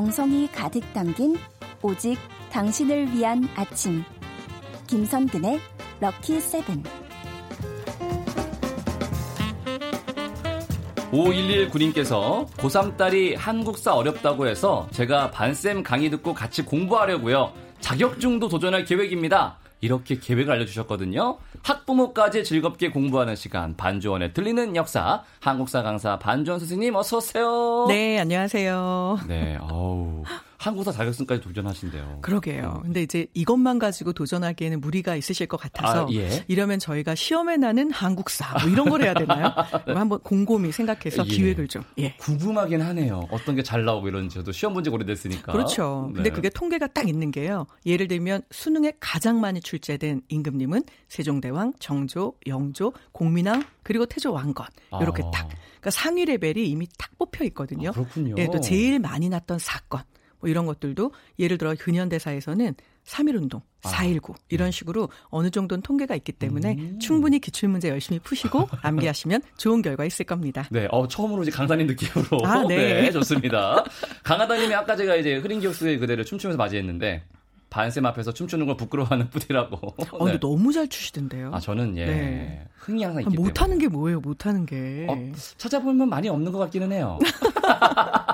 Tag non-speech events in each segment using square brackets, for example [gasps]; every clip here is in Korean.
정성이 가득 담긴 오직 당신을 위한 아침. 김선근의 럭키 세븐. 5119님께서 고3 딸이 한국사 어렵다고 해서 제가 반쌤 강의 듣고 같이 공부하려고요. 자격증도 도전할 계획입니다. 이렇게 계획을 알려주셨거든요. 학부모까지 즐겁게 공부하는 시간 반주원의 들리는 역사 한국사 강사 반주원 선생님 어서 오세요. 네, 안녕하세요. 네, 어우. 한국사 자격증까지 도전하신대요. 그러게요. 근데 이제 이것만 가지고 도전하기에는 무리가 있으실 것 같아서 아, 예. 이러면 저희가 시험에 나는 한국사 뭐 이런 걸 해야 되나요? [laughs] 한번 곰곰이 생각해서 예. 기획을 좀. 예. 궁금하긴 하네요. 어떤 게 잘 나오고 이런지 저도 시험 본 지 오래됐으니까. 그렇죠. 네. 근데 그게 통계가 딱 있는 게요. 예를 들면 수능에 가장 많이 출제된 임금님은 세종대왕, 정조, 영조, 공민왕 그리고 태조 왕건 이렇게 아. 딱. 그러니까 상위 레벨이 이미 딱 뽑혀 있거든요. 아, 그렇군요. 예, 또 제일 많이 났던 사건. 뭐 이런 것들도 예를 들어 근현대사에서는 3.1운동, 4.19 아, 이런 네. 식으로 어느 정도는 통계가 있기 때문에 음. 충분히 기출문제 열심히 푸시고 [laughs] 암기하시면 좋은 결과 있을 겁니다. 네, 어, 처음으로 이제 강사님 느낌으로. 아, 네. [laughs] 네, 좋습니다. 강하다님이 아까 제가 이제 흐린 기억 속의 그대를 춤추면서 맞이했는데 반쌤 앞에서 춤추는 걸 부끄러워하는 [laughs] 뿐이라고. 어, 근데 네. 너무 잘 추시던데요. 아, 저는 예. 네. 흥이 항상 있기 못하는 게 뭐예요, 못하는 게. 어, 찾아보면 많이 없는 것 같기는 해요. [laughs]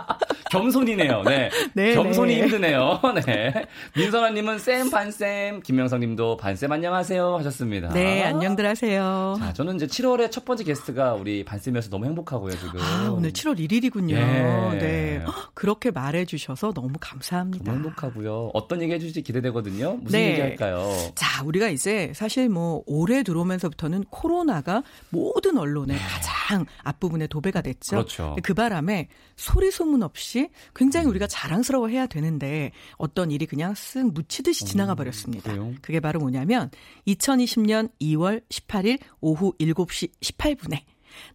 겸손이네요. 네. [laughs] 네 겸손이 네. 힘드네요. [laughs] 네. 민선아님은 쌤, 반쌤, 김명성님도 반쌤 안녕하세요 하셨습니다. 네, 안녕들 하세요. 자, 저는 이제 7월에 첫 번째 게스트가 우리 반쌤이어서 너무 행복하고요, 지금. 아, 오늘 7월 1일이군요. 예. 네. [gasps] 그렇게 말해주셔서 너무 감사합니다. 너무 행복하고요. 어떤 얘기 해주실지 기대되거든요. 무슨 네. 얘기 할까요? 자, 우리가 이제 사실 뭐 올해 들어오면서부터는 코로 나가 모든 언론에 네. 가장 앞부분에 도배가 됐죠. 그렇죠. 그 바람에 소리 소문 없이 굉장히 우리가 자랑스러워 해야 되는데 어떤 일이 그냥 쓱 묻히듯이 음, 지나가 버렸습니다. 음, 그게 바로 뭐냐면 2020년 2월 18일 오후 7시 18분에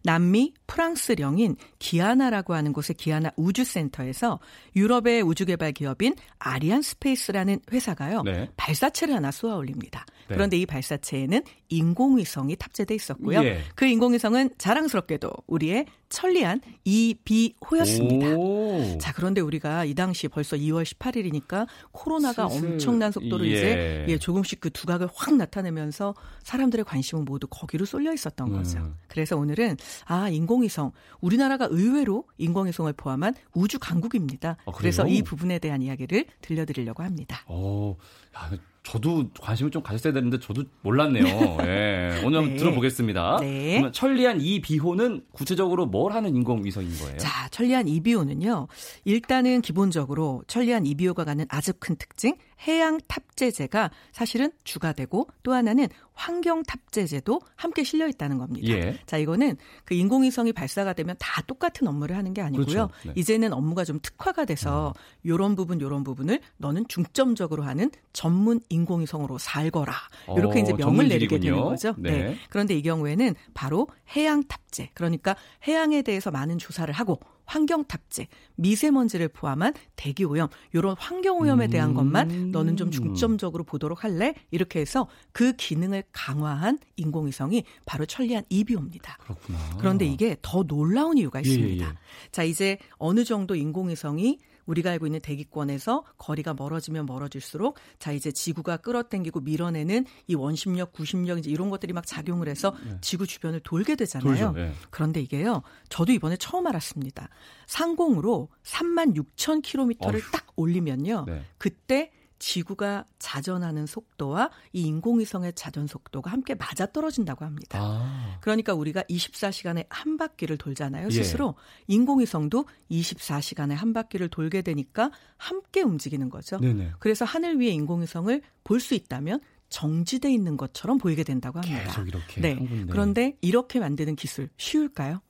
남미 프랑스령인 기아나라고 하는 곳의 기아나 우주센터에서 유럽의 우주개발 기업인 아리안 스페이스라는 회사가요 네. 발사체를 하나 쏘아 올립니다. 네. 그런데 이 발사체에는 인공위성이 탑재돼 있었고요. 예. 그 인공위성은 자랑스럽게도 우리의 천리안 이비호였습니다. 오. 자, 그런데 우리가 이 당시 벌써 2월 18일이니까 코로나가 슬슬. 엄청난 속도로 예. 이제 예, 조금씩 그 두각을 확 나타내면서 사람들의 관심은 모두 거기로 쏠려 있었던 음. 거죠. 그래서 오늘은 아, 인공 위성. 우리나라가 의외로 인공위성을 포함한 우주 강국입니다. 아, 그래서 이 부분에 대한 이야기를 들려드리려고 합니다. 어, 야, 저도 관심을 좀 가졌어야 되는데 저도 몰랐네요. [laughs] 예. 오늘 한번 네. 들어보겠습니다. 네. 그러면 천리안 이비호는 구체적으로 뭘 하는 인공위성인 거예요? 자, 천리안 이비호는요. 일단은 기본적으로 천리안 이비호가 가는 아주 큰 특징 해양 탑재제가 사실은 주가 되고 또 하나는 환경 탑재제도 함께 실려 있다는 겁니다. 예. 자, 이거는 그 인공위성이 발사가 되면 다 똑같은 업무를 하는 게 아니고요. 그렇죠. 네. 이제는 업무가 좀 특화가 돼서 음. 요런 부분 요런 부분을 너는 중점적으로 하는 전문 인공위성으로 살거라. 이렇게 어, 이제 명을 내리게 되는 거죠. 네. 네. 그런데 이 경우에는 바로 해양 탑재. 그러니까 해양에 대해서 많은 조사를 하고 환경 탑재, 미세먼지를 포함한 대기 오염, 이런 환경 오염에 대한 음. 것만 너는 좀 중점적으로 보도록 할래? 이렇게 해서 그 기능을 강화한 인공위성이 바로 천리안 이비호입니다. 그렇구나. 그런데 이게 더 놀라운 이유가 있습니다. 예, 예. 자, 이제 어느 정도 인공위성이 우리가 알고 있는 대기권에서 거리가 멀어지면 멀어질수록 자 이제 지구가 끌어당기고 밀어내는 이 원심력, 구심력 이제 이런 것들이 막 작용을 해서 네. 지구 주변을 돌게 되잖아요. 네. 그런데 이게요. 저도 이번에 처음 알았습니다. 상공으로 3만 6천 킬로미터를 딱 올리면요. 네. 그때 지구가 자전하는 속도와 이 인공위성의 자전 속도가 함께 맞아 떨어진다고 합니다. 아. 그러니까 우리가 24시간에 한 바퀴를 돌잖아요, 예. 스스로. 예. 인공위성도 24시간에 한 바퀴를 돌게 되니까 함께 움직이는 거죠. 네네. 그래서 하늘 위의 인공위성을 볼 수 있다면 정지돼 있는 것처럼 보이게 된다고 합니다. 계속 이렇게. 네. 그런데 이렇게 만드는 기술 쉬울까요?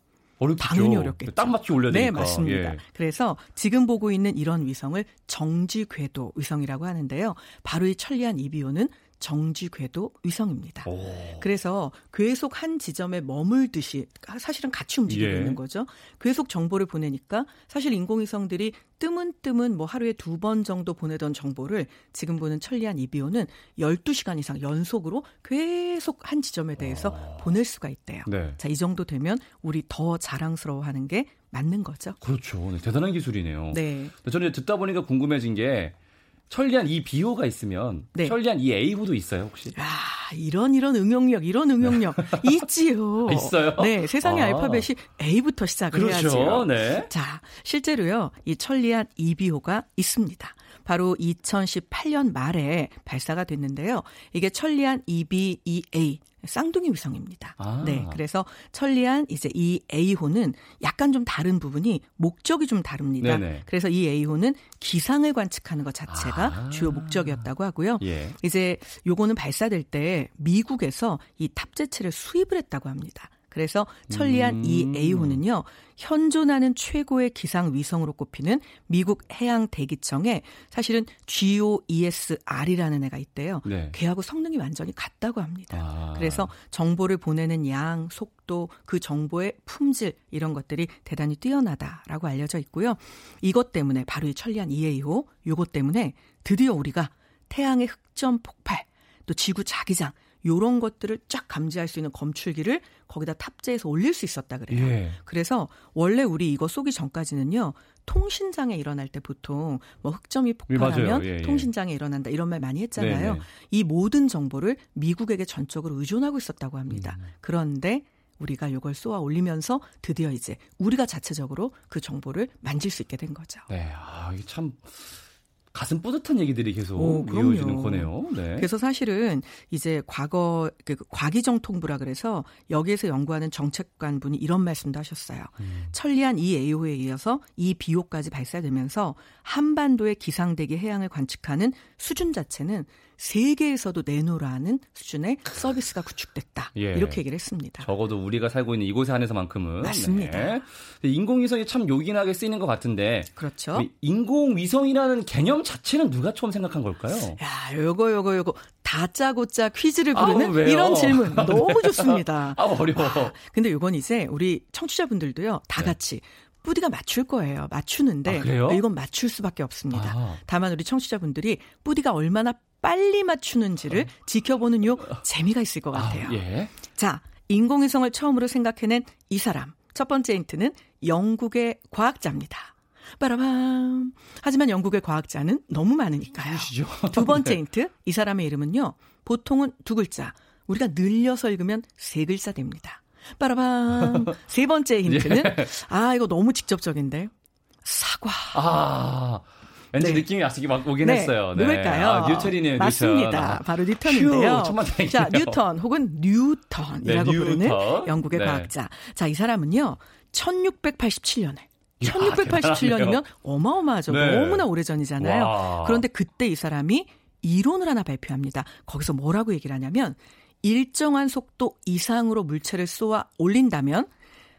어렵죠. 당연히 어렵겠죠. 딱 맞게 올려야 되니까. 네, 맞습니다. 예. 그래서 지금 보고 있는 이런 위성을 정지 궤도 위성이라고 하는데요. 바로 이 천리안 이비오는 정지 궤도 위성입니다. 오. 그래서 계속 한 지점에 머물듯이 사실은 같이 움직이고 예. 있는 거죠. 계속 정보를 보내니까 사실 인공위성들이 뜨문뜨문 뭐 하루에 두 번 정도 보내던 정보를 지금 보는 천리안 이비오는 12시간 이상 연속으로 계속 한 지점에 대해서 오. 보낼 수가 있대요. 네. 자, 이 정도 되면 우리 더 자랑스러워하는 게 맞는 거죠. 그렇죠. 네, 대단한 기술이네요. 네. 저는 듣다 보니까 궁금해진 게 천리안 이 비호가 있으면 네. 천리안 이 A호도 있어요 혹시? 아 이런 이런 응용력 이런 응용력 네. [laughs] 있지요. 있어요? 네 세상의 아. 알파벳이 A부터 시작을 그렇죠. 해야죠. 네. 자 실제로요 이 천리안 이비호가 있습니다. 바로 2018년 말에 발사가 됐는데요. 이게 천리안 EB-2A 쌍둥이 위성입니다. 아. 네. 그래서 천리안 이제 이 A호는 약간 좀 다른 부분이 목적이 좀 다릅니다. 네네. 그래서 이 A호는 기상을 관측하는 것 자체가 아. 주요 목적이었다고 하고요. 예. 이제 요거는 발사될 때 미국에서 이 탑재체를 수입을 했다고 합니다. 그래서 천리안 음. 이 A호는요. 현존하는 최고의 기상 위성으로 꼽히는 미국 해양 대기청에 사실은 GOESR이라는 애가 있대요. 네. 걔하고 성능이 완전히 같다고 합니다. 아. 그래서 정보를 보내는 양, 속도, 그 정보의 품질 이런 것들이 대단히 뛰어나다라고 알려져 있고요. 이것 때문에 바로 이 천리안 EA호 요것 때문에 드디어 우리가 태양의 흑점 폭발 또 지구 자기장 요런 것들을 쫙 감지할 수 있는 검출기를 거기다 탑재해서 올릴 수 있었다 그래요. 예. 그래서 원래 우리 이거 쏘기 전까지는요. 통신장애 일어날 때 보통 뭐 흑점이 폭발하면 예, 예. 통신장애 일어난다 이런 말 많이 했잖아요. 네네. 이 모든 정보를 미국에게 전적으로 의존하고 있었다고 합니다. 음. 그런데 우리가 이걸 쏘아 올리면서 드디어 이제 우리가 자체적으로 그 정보를 만질 수 있게 된 거죠. 네, 아, 이게 참 가슴 뿌듯한 얘기들이 계속 오, 이어지는 거네요. 네. 그래서 사실은 이제 과거 그 과기정통부라 그래서 여기에서 연구하는 정책관 분이 이런 말씀도 하셨어요. 음. 천리안 이 AO에 이어서 이 비호까지 발사되면서 한반도의 기상대기 해양을 관측하는 수준 자체는 세계에서도 내놓으라는 수준의 서비스가 구축됐다. 예. 이렇게 얘기를 했습니다. 적어도 우리가 살고 있는 이곳에 한해서만큼은 맞습니다. 네. 인공위성이 참 요긴하게 쓰이는 것 같은데 그렇죠. 인공위성이라는 개념 자체는 누가 처음 생각한 걸까요? 야, 요거 요거 요거 다짜고짜 퀴즈를 부르는 아, 이런 질문 너무 좋습니다. [laughs] 아, 어려워. 아, 근데 요건 이제 우리 청취자분들도요. 다 네. 같이 뿌디가 맞출 거예요. 맞추는데 아, 이건 맞출 수밖에 없습니다. 아. 다만 우리 청취자분들이 뿌디가 얼마나 빨리 맞추는지를 어. 지켜보는 요 재미가 있을 것 같아요. 아, 예. 자, 인공위성을 처음으로 생각해낸 이 사람. 첫 번째 힌트는 영국의 과학자입니다. 빠라밤. 하지만 영국의 과학자는 너무 많으니까요. 두 번째 [laughs] 네. 힌트. 이 사람의 이름은요. 보통은 두 글자. 우리가 늘려서 읽으면 세 글자 됩니다. 빠라밤. 세 번째 [laughs] 힌트는 예. 아 이거 너무 직접적인데 사과. 아. 왠지 네. 느낌이 앞서기 막 오긴 네. 했어요. 네. 누굴까요? 아, 뉴턴이네요. 맞습니다. 뉴턴. 아. 바로 뉴턴인데요. 휴, 자, 뉴턴 혹은 뉴턴이라고 네, 부르는 영국의 네. 과학자. 자, 이 사람은요. 1687년에 1687년이면 어마어마하죠. 네. 너무나 오래전이잖아요. 와. 그런데 그때 이 사람이 이론을 하나 발표합니다. 거기서 뭐라고 얘기를 하냐면 일정한 속도 이상으로 물체를 쏘아 올린다면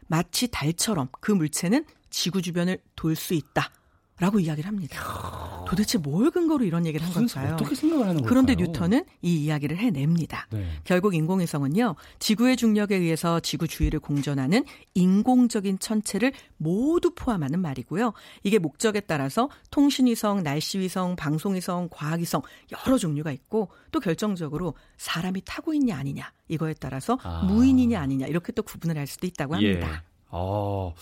마치 달처럼 그 물체는 지구 주변을 돌 수 있다. 라고 이야기를 합니다. 도대체 뭘 근거로 이런 얘기를 한 걸까요? 어떻게 생각을 하는 걸까요? 그런데 뉴턴은 이 이야기를 해냅니다. 네. 결국 인공위성은요, 지구의 중력에 의해서 지구 주위를 공전하는 인공적인 천체를 모두 포함하는 말이고요. 이게 목적에 따라서 통신위성, 날씨위성, 방송위성, 과학위성 여러 종류가 있고 또 결정적으로 사람이 타고 있냐 아니냐 이거에 따라서 아. 무인이냐 아니냐 이렇게 또 구분을 할 수도 있다고 합니다. 예. 어.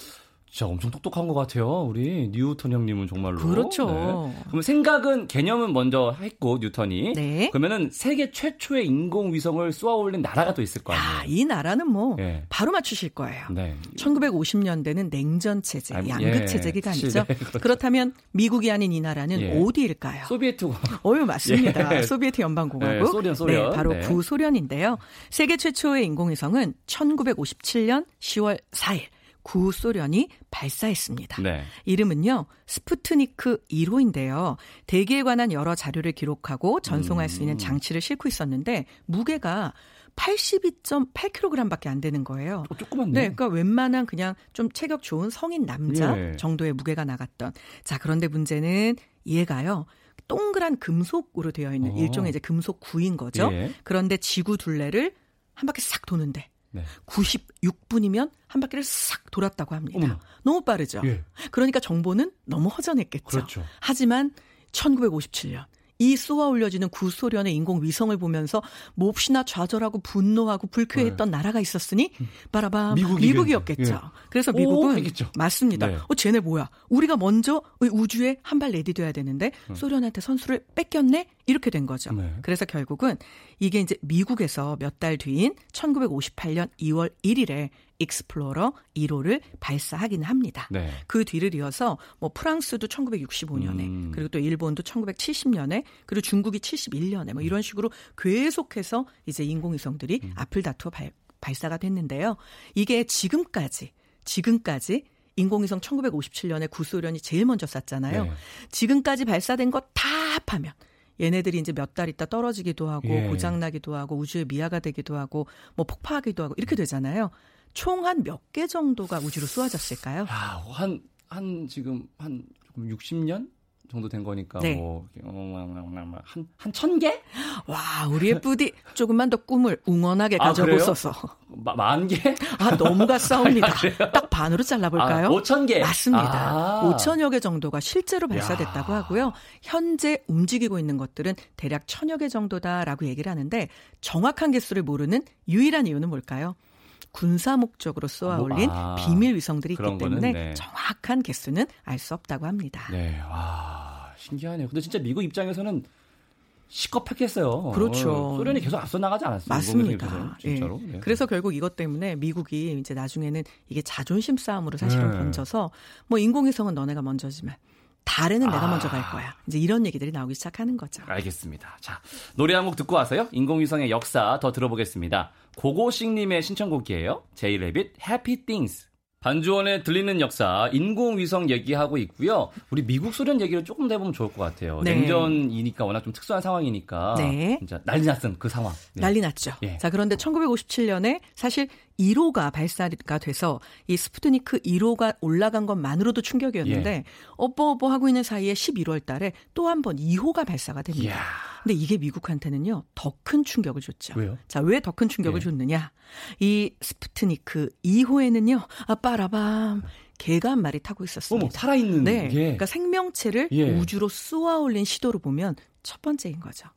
진짜 엄청 똑똑한 것 같아요. 우리 뉴턴 형님은 정말로. 그렇죠. 네. 그럼 생각은 개념은 먼저 했고 뉴턴이. 네. 그러면은 세계 최초의 인공 위성을 쏘아 올린 나라가 또 있을 거 아니에요. 야, 이 나라는 뭐 네. 바로 맞추실 거예요. 네. 1950년대는 냉전 체제, 아, 양극 예. 체제 기간이죠. [laughs] 그렇죠. 그렇다면 미국이 아닌 이 나라는 예. 어디일까요? 소비에트. 어유 맞습니다. [laughs] 예. 소비에트 연방공화국. 네, 소련, 소련. 네, 바로 구소련인데요. 세계 최초의 인공위성은 1957년 10월 4일 구소련이 발사했습니다. 네. 이름은요, 스푸트니크 1호인데요. 대기에 관한 여러 자료를 기록하고 전송할 음. 수 있는 음. 장치를 싣고 있었는데, 무게가 82.8kg밖에 안 되는 거예요. 어, 조그만네. 네, 그러니까 웬만한 그냥 좀 체격 좋은 성인 남자 예. 정도의 무게가 나갔던. 자, 그런데 문제는 얘가요. 동그란 금속으로 되어 있는 어. 일종의 이제 금속 구인 거죠. 예. 그런데 지구 둘레를 한 바퀴 싹 도는데 네. 96분이면 한 바퀴를 싹 돌았다고 합니다. 어머나. 너무 빠르죠. 예. 그러니까 정보는 너무 허전했겠죠. 그렇죠. 하지만 1957년 이 쏘아 올려지는 구소련의 인공 위성을 보면서 몹시나 좌절하고 분노하고 불쾌했던 네. 나라가 있었으니 바라밤 미국이 었겠죠. 예. 그래서 미국은 오, 맞습니다. 네. 어 쟤네 뭐야? 우리가 먼저 우주에 한 발 내디뎌야 되는데 음. 소련한테 선수를 뺏겼네? 이렇게 된 거죠. 네. 그래서 결국은 이게 이제 미국에서 몇 달 뒤인 1958년 2월 1일에 익스플로러 1호를 발사하긴 합니다. 네. 그 뒤를 이어서 뭐 프랑스도 1965년에 음. 그리고 또 일본도 1970년에 그리고 중국이 71년에 뭐 이런 식으로 계속해서 이제 인공위성들이 음. 앞을 다투어 발, 발사가 됐는데요. 이게 지금까지 지금까지 인공위성 1957년에 구소련이 제일 먼저 쐈잖아요. 네. 지금까지 발사된 거다 합하면 얘네들이 이제 몇 달 있다 떨어지기도 하고 예. 고장 나기도 하고 우주에 미아가 되기도 하고 뭐 폭파하기도 하고 이렇게 되잖아요. 총 한 몇 개 정도가 우주로 쏘아졌을까요? 야, 한, 한 지금 한 60년? 정도 된 거니까 네. 뭐한한 천 개? 와 우리의 뿌디 조금만 더 꿈을 웅원하게 아, 가져보소서. 만 개? 아 너무 가 싸웁니다. [laughs] 아, 딱 반으로 잘라볼까요? 아, 5천 개. 맞습니다. 아. 5천여 개 정도가 실제로 발사됐다고 야. 하고요. 현재 움직이고 있는 것들은 대략 천여 개 정도다라고 얘기를 하는데 정확한 개수를 모르는 유일한 이유는 뭘까요? 군사 목적으로 쏘아 올린 아, 비밀 위성들이 있기 때문에 네. 정확한 개수는 알 수 없다고 합니다. 네, 와 신기하네요. 근데 진짜 미국 입장에서는 시겁했겠어요. 그렇죠. 소련이 계속 앞서 나가지 않았어요. 맞습니다. 진짜로. 예. 네. 그래서 결국 이것 때문에 미국이 이제 나중에는 이게 자존심 싸움으로 사실은 네. 번져서 뭐 인공위성은 너네가 먼저지만 달에는 내가 아. 먼저 갈 거야. 이제 이런 얘기들이 나오기 시작하는 거죠. 알겠습니다. 자, 노래 한 곡 듣고 와서요. 인공위성의 역사 더 들어보겠습니다. 고고식님의 신청곡이에요. 제이레빗 해피 띵스. 반주원에 들리는 역사, 인공위성 얘기하고 있고요. 우리 미국 소련 얘기를 조금 더 해보면 좋을 것 같아요. 네. 냉전이니까 워낙 좀 특수한 상황이니까. 네. 진짜 난리 났던 그 상황. 네. 난리 났죠. 예. 자, 그런데 1957년에 사실 1호가 발사가 돼서 이 스푸트니크 1호가 올라간 것만으로도 충격이었는데 예. 어버어버 하고 있는 사이에 11월 달에 또 한 번 2호가 발사가 됩니다. 이야. 근데 이게 미국한테는요, 더 큰 충격을 줬죠. 왜요? 자, 왜 더 큰 충격을 예. 줬느냐? 이 스푸트니크 2호에는요, 아, 빠라밤. 개가 한 마리 타고 있었습니다. 어머, 살아있는 네. 예. 그러니까 생명체를 예. 우주로 쏘아 올린 시도로 보면 첫 번째인 거죠.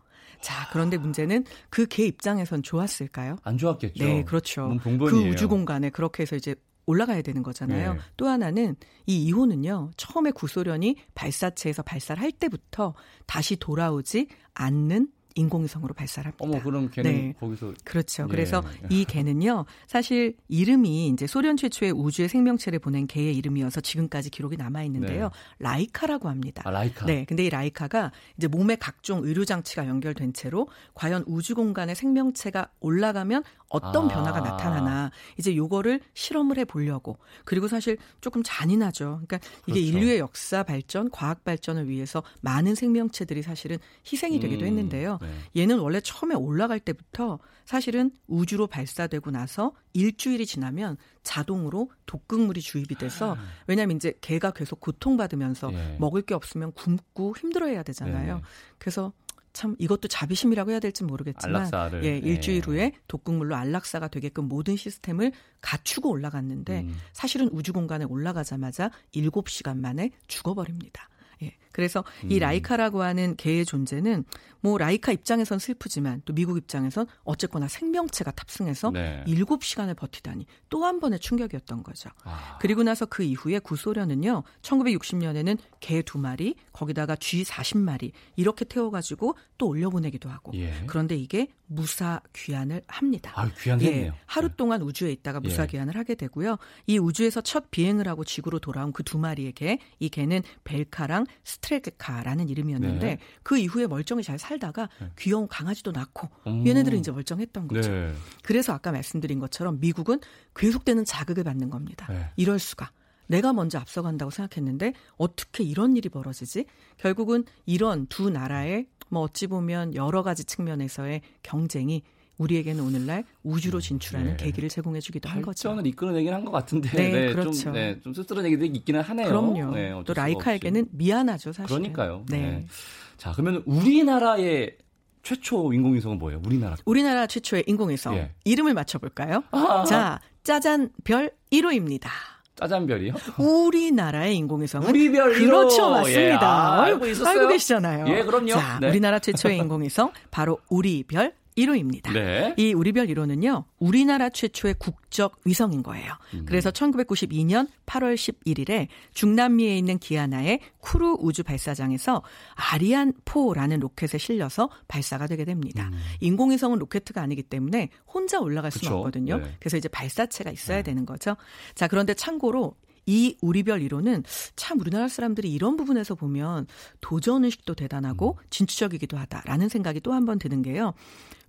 자, 그런데 문제는 그 개 입장에선 좋았을까요? 안 좋았겠죠. 네, 그렇죠. 그 우주 공간에 그렇게 해서 이제 올라가야 되는 거잖아요. 네. 또 하나는 이 2호는요. 처음에 구소련이 발사체에서 발사를 할 때부터 다시 돌아오지 않는 인공위성으로 발사를 합니다. 어머, 그럼 걔는 네. 거기서 그렇죠. 예. 그래서 이 개는요. 사실 이름이 이제 소련 최초의 우주의 생명체를 보낸 개의 이름이어서 지금까지 기록이 남아 있는데요. 네. 라이카라고 합니다. 아, 라이카. 네. 근데 이 라이카가 이제 몸에 각종 의료 장치가 연결된 채로 과연 우주 공간에 생명체가 올라가면 어떤 아. 변화가 나타나나 이제 요거를 실험을 해 보려고 그리고 사실 조금 잔인하죠. 그러니까 이게 그렇죠. 인류의 역사 발전, 과학 발전을 위해서 많은 생명체들이 사실은 희생이 되기도 음, 했는데요. 네. 얘는 원래 처음에 올라갈 때부터 사실은 우주로 발사되고 나서 일주일이 지나면 자동으로 독극물이 주입이 돼서 아. 왜냐하면 이제 개가 계속 고통받으면서 예. 먹을 게 없으면 굶고 힘들어해야 되잖아요. 네. 그래서 참 이것도 자비심이라고 해야 될지 모르겠지만 안락사를, 예, 일주일 예. 후에 독극물로 안락사가 되게끔 모든 시스템을 갖추고 올라갔는데 음. 사실은 우주 공간에 올라가자마자 7시간 만에 죽어버립니다. 예. 그래서 음. 이 라이카라고 하는 개의 존재는 뭐 라이카 입장에선 슬프지만 또 미국 입장에선 어쨌거나 생명체가 탑승해서 네. 7시간을 버티다니 또 한 번의 충격이었던 거죠. 아. 그리고 나서 그 이후에 구소련은요. 1960년에는 개 두 마리, 거기다가 쥐 40마리 이렇게 태워 가지고 또 올려보내기도 하고. 예. 그런데 이게 무사 귀환을 합니다. 아, 귀환했네요. 예, 하루 네. 동안 우주에 있다가 무사 예. 귀환을 하게 되고요. 이 우주에서 첫 비행을 하고 지구로 돌아온 그 두 마리의 개, 이 개는 벨카랑 스 트레카라는 이름이었는데 네. 그 이후에 멀쩡히 잘 살다가 네. 귀여운 강아지도 낳고 음. 얘네들은 이제 멀쩡했던 거죠. 네. 그래서 아까 말씀드린 것처럼 미국은 계속되는 자극을 받는 겁니다. 네. 이럴 수가. 내가 먼저 앞서간다고 생각했는데 어떻게 이런 일이 벌어지지? 결국은 이런 두 나라의 뭐 어찌 보면 여러 가지 측면에서의 경쟁이 우리에게는 오늘날 우주로 진출하는 네. 계기를 제공해주기도 한 거죠. 발전을 이끌어내긴 한 것 같은데, 네, 네 그렇죠. 좀, 네, 좀 씁쓸한 얘기들이 있기는 하네요. 그럼요. 네, 또 라이카에게는 미안하죠, 사실. 그러니까요. 네. 네. 자, 그러면 우리나라의 최초 인공위성은 뭐예요? 우리나라. 우리나라 최초의 인공위성. 예. 이름을 맞춰볼까요? 아~ 자, 짜잔 별 1호입니다. 짜잔별이요? 우리나라의 인공위성은 우리별 그렇죠, 맞습니다. 예, 아, 알고? 알고 계시잖아요. 예, 그럼요. 자, 네. 우리나라 최초의 인공위성 바로 우리별 1호입니다. 네. 이 우리별 1호는요, 우리나라 최초의 국적 위성인 거예요. 음. 그래서 1992년 8월 11일에 중남미에 있는 기아나의 쿠르 우주 발사장에서 아리안 4라는 로켓에 실려서 발사가 되게 됩니다. 음. 인공위성은 로켓가 아니기 때문에 혼자 올라갈 수는. 없거든요. 네. 그래서 이제 발사체가 있어야 네. 되는 거죠. 자, 그런데 참고로 이 우리별 1호는 참 우리나라 사람들이 이런 부분에서 보면 도전 의식도 대단하고 음. 진취적이기도 하다라는 생각이 또 한 번 드는 게요.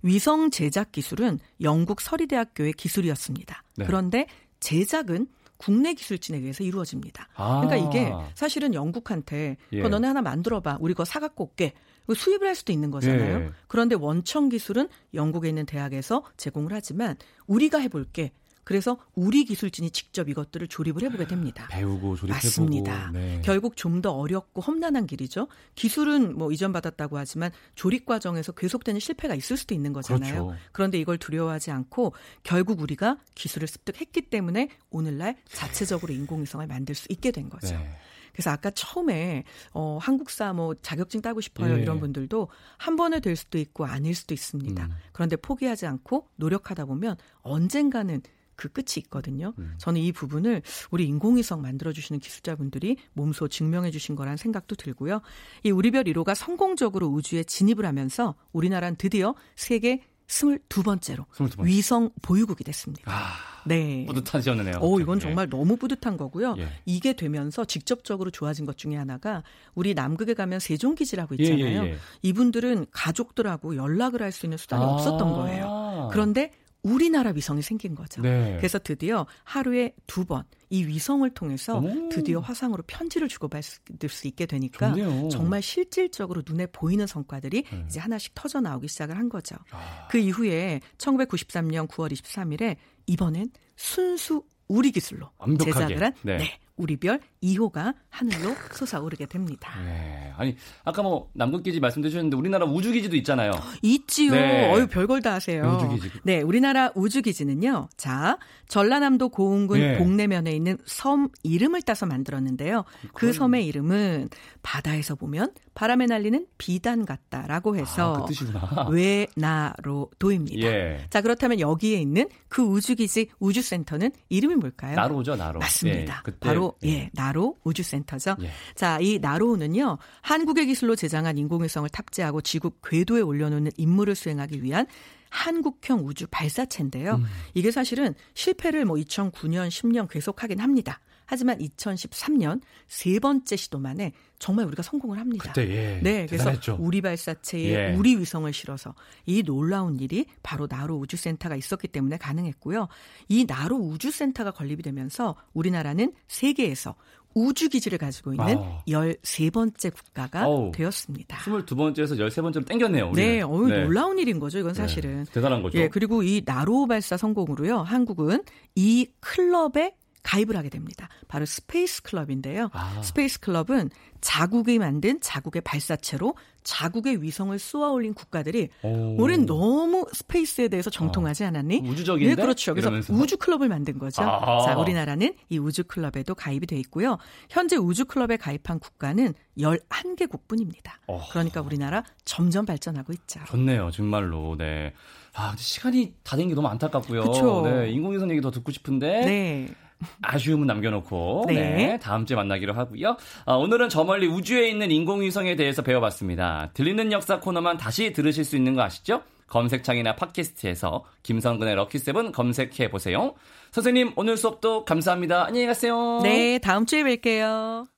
위성 제작 기술은 영국 서리대학교의 기술이었습니다. 네. 그런데 제작은 국내 기술진에 의해서 이루어집니다. 아. 그러니까 이게 사실은 영국한테 예. 그거 너네 하나 만들어봐. 우리 그거 사갖고 올게. 수입을 할 수도 있는 거잖아요. 예. 그런데 원천 기술은 영국에 있는 대학에서 제공을 하지만 우리가 해볼게. 그래서 우리 기술진이 직접 이것들을 조립을 해보게 됩니다. 배우고 조립해보고. 맞습니다. 네. 결국 좀 더 어렵고 험난한 길이죠. 기술은 뭐 이전 받았다고 하지만 조립 과정에서 계속되는 실패가 있을 수도 있는 거잖아요. 그렇죠. 그런데 이걸 두려워하지 않고 결국 우리가 기술을 습득했기 때문에 오늘날 자체적으로 인공위성을 만들 수 있게 된 거죠. 네. 그래서 아까 처음에 어 한국사 뭐 자격증 따고 싶어요 예. 이런 분들도 한 번에 될 수도 있고 아닐 수도 있습니다. 음. 그런데 포기하지 않고 노력하다 보면 언젠가는 그 끝이 있거든요. 음. 저는 이 부분을 우리 인공위성 만들어주시는 기술자분들이 몸소 증명해 주신 거란 생각도 들고요. 이 우리별 1호가 성공적으로 우주에 진입을 하면서 우리나라는 드디어 세계 22번째로 22번째. 위성 보유국이 됐습니다. 아, 네. 뿌듯하시네요. 오, 이건 예. 정말 너무 뿌듯한 거고요. 예. 이게 되면서 직접적으로 좋아진 것 중에 하나가 우리 남극에 가면 세종기지라고 예, 있잖아요. 예, 예. 이분들은 가족들하고 연락을 할 수 있는 수단이 아. 없었던 거예요. 그런데 우리나라 위성이 생긴 거죠. 네. 그래서 드디어 하루에 두 번 이 위성을 통해서 오. 드디어 화상으로 편지를 주고받을 수 있게 되니까 좋네요. 정말 실질적으로 눈에 보이는 성과들이 네. 이제 하나씩 터져 나오기 시작을 한 거죠. 아. 그 이후에 1993년 9월 23일에 이번엔 순수 우리 기술로 완벽하게. 제작을 한 네. 네. 우리별 2호가 하늘로 솟아오르게 됩니다. 네. 아니 아까 뭐 남극기지 말씀드렸는데 우리나라 우주기지도 있잖아요. 있지요. 네. 어유 별걸 다 하세요. 우주기지. 네, 우리나라 우주기지는요. 자, 전라남도 고흥군 네. 복내면에 있는 섬 이름을 따서 만들었는데요. 그 섬의 이름은 바다에서 보면 바람에 날리는 비단 같다라고 해서 아, 그 뜻이구나. [laughs] 외나로도입니다. 예. 자, 그렇다면 여기에 있는 그 우주기지 우주센터는 이름이 뭘까요? 나로죠, 나로. 맞습니다. 예, 그때, 바로 예. 예, 나로 우주센터죠. 예. 자, 이 나로우는요. 한국의 기술로 제작한 인공위성을 탑재하고 지구 궤도에 올려놓는 임무를 수행하기 위한 한국형 우주 발사체인데요. 음. 이게 사실은 실패를 뭐 2009년, 10년 계속하긴 합니다. 하지만 2013년 세 번째 시도 만에 정말 우리가 성공을 합니다. 그때 예. 네, 그래서 대단했죠. 우리 발사체에 예. 우리 위성을 실어서 이 놀라운 일이 바로 나로 우주센터가 있었기 때문에 가능했고요. 이 나로 우주센터가 건립이 되면서 우리나라는 세계에서 우주 기지를 가지고 있는 아. 13번째 국가가 어우. 되었습니다. 22번째에서 13번째로 땡겼네요. 우리는. 네, 어유 놀라운 일인 거죠, 이건 사실은. 네, 대단한 거죠. 예, 그리고 이 나로 발사 성공으로요. 한국은 이 클럽에 가입을 하게 됩니다. 바로 Space Club인데요. 아. Space Club은 자국이 만든 자국의 발사체로 자국의 위성을 쏘아 올린 국가들이 오. 우린 너무 space에 대해서 정통하지 않았니? 우주적인데? 네, 그렇죠. 그래서 이러면서. 우주 클럽을 만든 거죠. 아. 자, 우리나라는 이 우주 클럽에도 가입이 돼 있고요. 현재 우주 클럽에 가입한 국가는 11개국뿐입니다. 어. 그러니까 우리나라 점점 발전하고 있죠. 좋네요, 정말로. 네. 아, 근데 시간이 다 된 게 너무 안타깝고요. 그쵸. 네, 인공위성 얘기 더 듣고 싶은데 네. 아쉬움은 남겨놓고 네. 네. 다음 주에 만나기로 하고요. 아, 오늘은 저 멀리 우주에 있는 인공위성에 대해서 배워봤습니다. 들리는 역사 코너만 다시 들으실 수 있는 거 아시죠? 검색창이나 팟캐스트에서 김성근의 럭키세븐 검색해 보세요. 선생님 오늘 수업도 감사합니다. 안녕히 가세요. 네, 다음 주에 뵐게요.